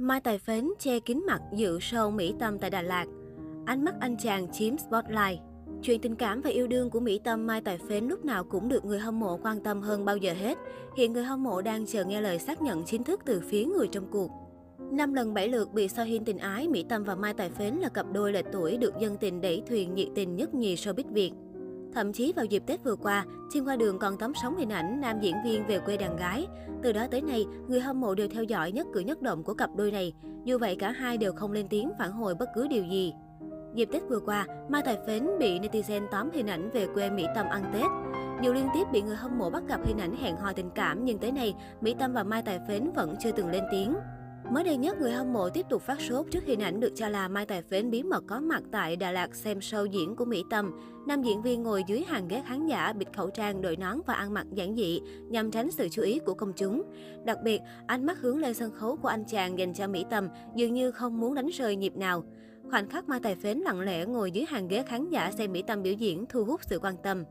Mai Tài Phến che kín mặt dự show Mỹ Tâm tại Đà Lạt. Ánh mắt anh chàng chiếm spotlight. Chuyện tình cảm và yêu đương của Mỹ Tâm Mai Tài Phến lúc nào cũng được người hâm mộ quan tâm hơn bao giờ hết. Hiện người hâm mộ đang chờ nghe lời xác nhận chính thức từ phía người trong cuộc. Năm lần bảy lượt bị so hiên tình ái, Mỹ Tâm và Mai Tài Phến là cặp đôi lệch tuổi được dân tình đẩy thuyền nhiệt tình nhất nhì showbiz Việt. Thậm chí vào dịp Tết vừa qua, trên qua đường còn tóm sóng hình ảnh nam diễn viên về quê đàn gái. Từ đó tới nay, người hâm mộ đều theo dõi nhất cử nhất động của cặp đôi này. Dù vậy cả hai đều không lên tiếng phản hồi bất cứ điều gì. Dịp Tết vừa qua, Mai Tài Phến bị netizen tóm hình ảnh về quê Mỹ Tâm ăn Tết. Dù liên tiếp bị người hâm mộ bắt gặp hình ảnh hẹn hò tình cảm nhưng tới nay, Mỹ Tâm và Mai Tài Phến vẫn chưa từng lên tiếng. Mới đây nhất, người hâm mộ tiếp tục phát sốt trước hình ảnh được cho là Mai Tài Phến bí mật có mặt tại Đà Lạt xem show diễn của Mỹ Tâm. Nam diễn viên ngồi dưới hàng ghế khán giả, bịt khẩu trang, đội nón và ăn mặc giản dị nhằm tránh sự chú ý của công chúng. Đặc biệt, ánh mắt hướng lên sân khấu của anh chàng dành cho Mỹ Tâm dường như không muốn đánh rơi nhịp nào. Khoảnh khắc Mai Tài Phến lặng lẽ ngồi dưới hàng ghế khán giả xem Mỹ Tâm biểu diễn thu hút sự quan tâm.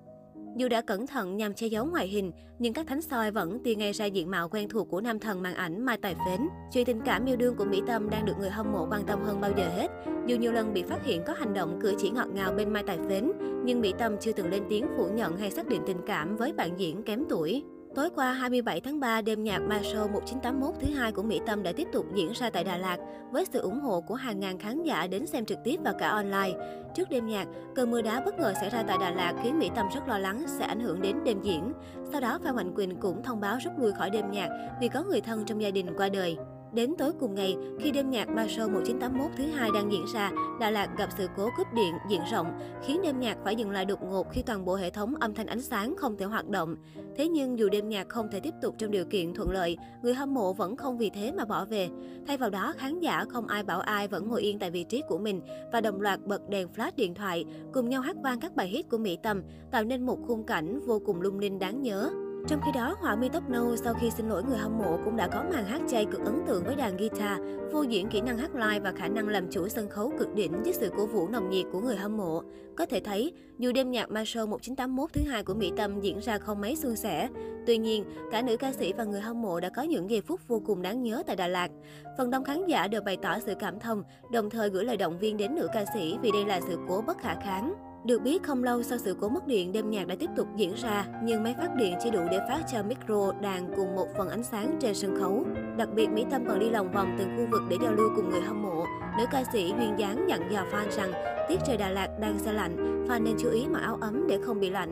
Dù đã cẩn thận nhằm che giấu ngoại hình, nhưng các thánh soi vẫn tia ngay ra diện mạo quen thuộc của nam thần màn ảnh Mai Tài Phến. Chuyện tình cảm yêu đương của Mỹ Tâm đang được người hâm mộ quan tâm hơn bao giờ hết. Dù nhiều lần bị phát hiện có hành động cử chỉ ngọt ngào bên Mai Tài Phến, nhưng Mỹ Tâm chưa từng lên tiếng phủ nhận hay xác định tình cảm với bạn diễn kém tuổi. Tối qua 27 tháng 3, đêm nhạc Ma Show 1981 thứ hai của Mỹ Tâm đã tiếp tục diễn ra tại Đà Lạt với sự ủng hộ của hàng ngàn khán giả đến xem trực tiếp và cả online. Trước đêm nhạc, cơn mưa đá bất ngờ xảy ra tại Đà Lạt khiến Mỹ Tâm rất lo lắng sẽ ảnh hưởng đến đêm diễn. Sau đó, Phan Mạnh Quỳnh cũng thông báo rút lui khỏi đêm nhạc vì có người thân trong gia đình qua đời. Đến tối cùng ngày, khi đêm nhạc Ma Show 1981 thứ hai đang diễn ra, Đà Lạt gặp sự cố cúp điện diện rộng, khiến đêm nhạc phải dừng lại đột ngột khi toàn bộ hệ thống âm thanh ánh sáng không thể hoạt động. Thế nhưng dù đêm nhạc không thể tiếp tục trong điều kiện thuận lợi, người hâm mộ vẫn không vì thế mà bỏ về. Thay vào đó, khán giả không ai bảo ai vẫn ngồi yên tại vị trí của mình và đồng loạt bật đèn flash điện thoại, cùng nhau hát vang các bài hit của Mỹ Tâm, tạo nên một khung cảnh vô cùng lung linh đáng nhớ. Trong khi đó, Họa mi tóc nâu sau khi xin lỗi người hâm mộ cũng đã có màn hát chay cực ấn tượng với đàn guitar, phô diễn kỹ năng hát live và khả năng làm chủ sân khấu cực đỉnh với sự cổ vũ nồng nhiệt của người hâm mộ. Có thể thấy, dù đêm nhạc Ma Show 1981 thứ hai của Mỹ Tâm diễn ra không mấy suôn sẻ, tuy nhiên, cả nữ ca sĩ và người hâm mộ đã có những giây phút vô cùng đáng nhớ tại Đà Lạt. Phần đông khán giả đều bày tỏ sự cảm thông, đồng thời gửi lời động viên đến nữ ca sĩ vì đây là sự cố bất khả kháng. Được biết, không lâu sau sự cố mất điện, đêm nhạc đã tiếp tục diễn ra, nhưng máy phát điện chỉ đủ để phát cho micro, đàn cùng một phần ánh sáng trên sân khấu. Đặc biệt, Mỹ Tâm còn đi lòng vòng từng khu vực để giao lưu cùng người hâm mộ. Nữ ca sĩ duyên dáng dặn dò fan rằng tiết trời Đà Lạt đang xe lạnh, fan nên chú ý mặc áo ấm để không bị lạnh.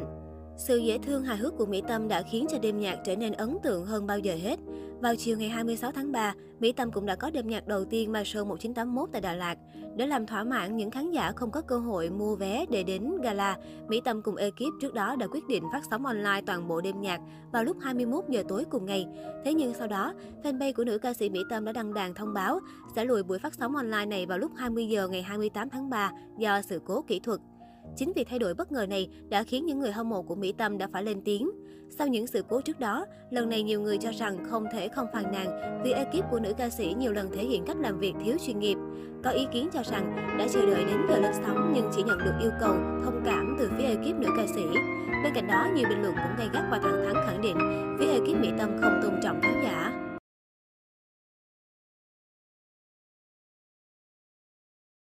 Sự dễ thương hài hước của Mỹ Tâm đã khiến cho đêm nhạc trở nên ấn tượng hơn bao giờ hết. Vào chiều ngày 26 tháng 3, Mỹ Tâm cũng đã có đêm nhạc đầu tiên Ma Show 1981 tại Đà Lạt. Để làm thỏa mãn những khán giả không có cơ hội mua vé để đến gala, Mỹ Tâm cùng ekip trước đó đã quyết định phát sóng online toàn bộ đêm nhạc vào lúc 21 giờ tối cùng ngày. Thế nhưng sau đó, fanpage của nữ ca sĩ Mỹ Tâm đã đăng đàn thông báo sẽ lùi buổi phát sóng online này vào lúc 20 giờ ngày 28 tháng 3 do sự cố kỹ thuật. Chính vì thay đổi bất ngờ này đã khiến những người hâm mộ của Mỹ Tâm đã phải lên tiếng. Sau những sự cố trước đó, lần này nhiều người cho rằng không thể không phàn nàn vì ekip của nữ ca sĩ nhiều lần thể hiện cách làm việc thiếu chuyên nghiệp. Có ý kiến cho rằng đã chờ đợi đến giờ lên sóng nhưng chỉ nhận được yêu cầu thông cảm từ phía ekip nữ ca sĩ. Bên cạnh đó, nhiều bình luận cũng gay gắt và thẳng thắn khẳng định phía ekip Mỹ Tâm không tôn trọng khán giả.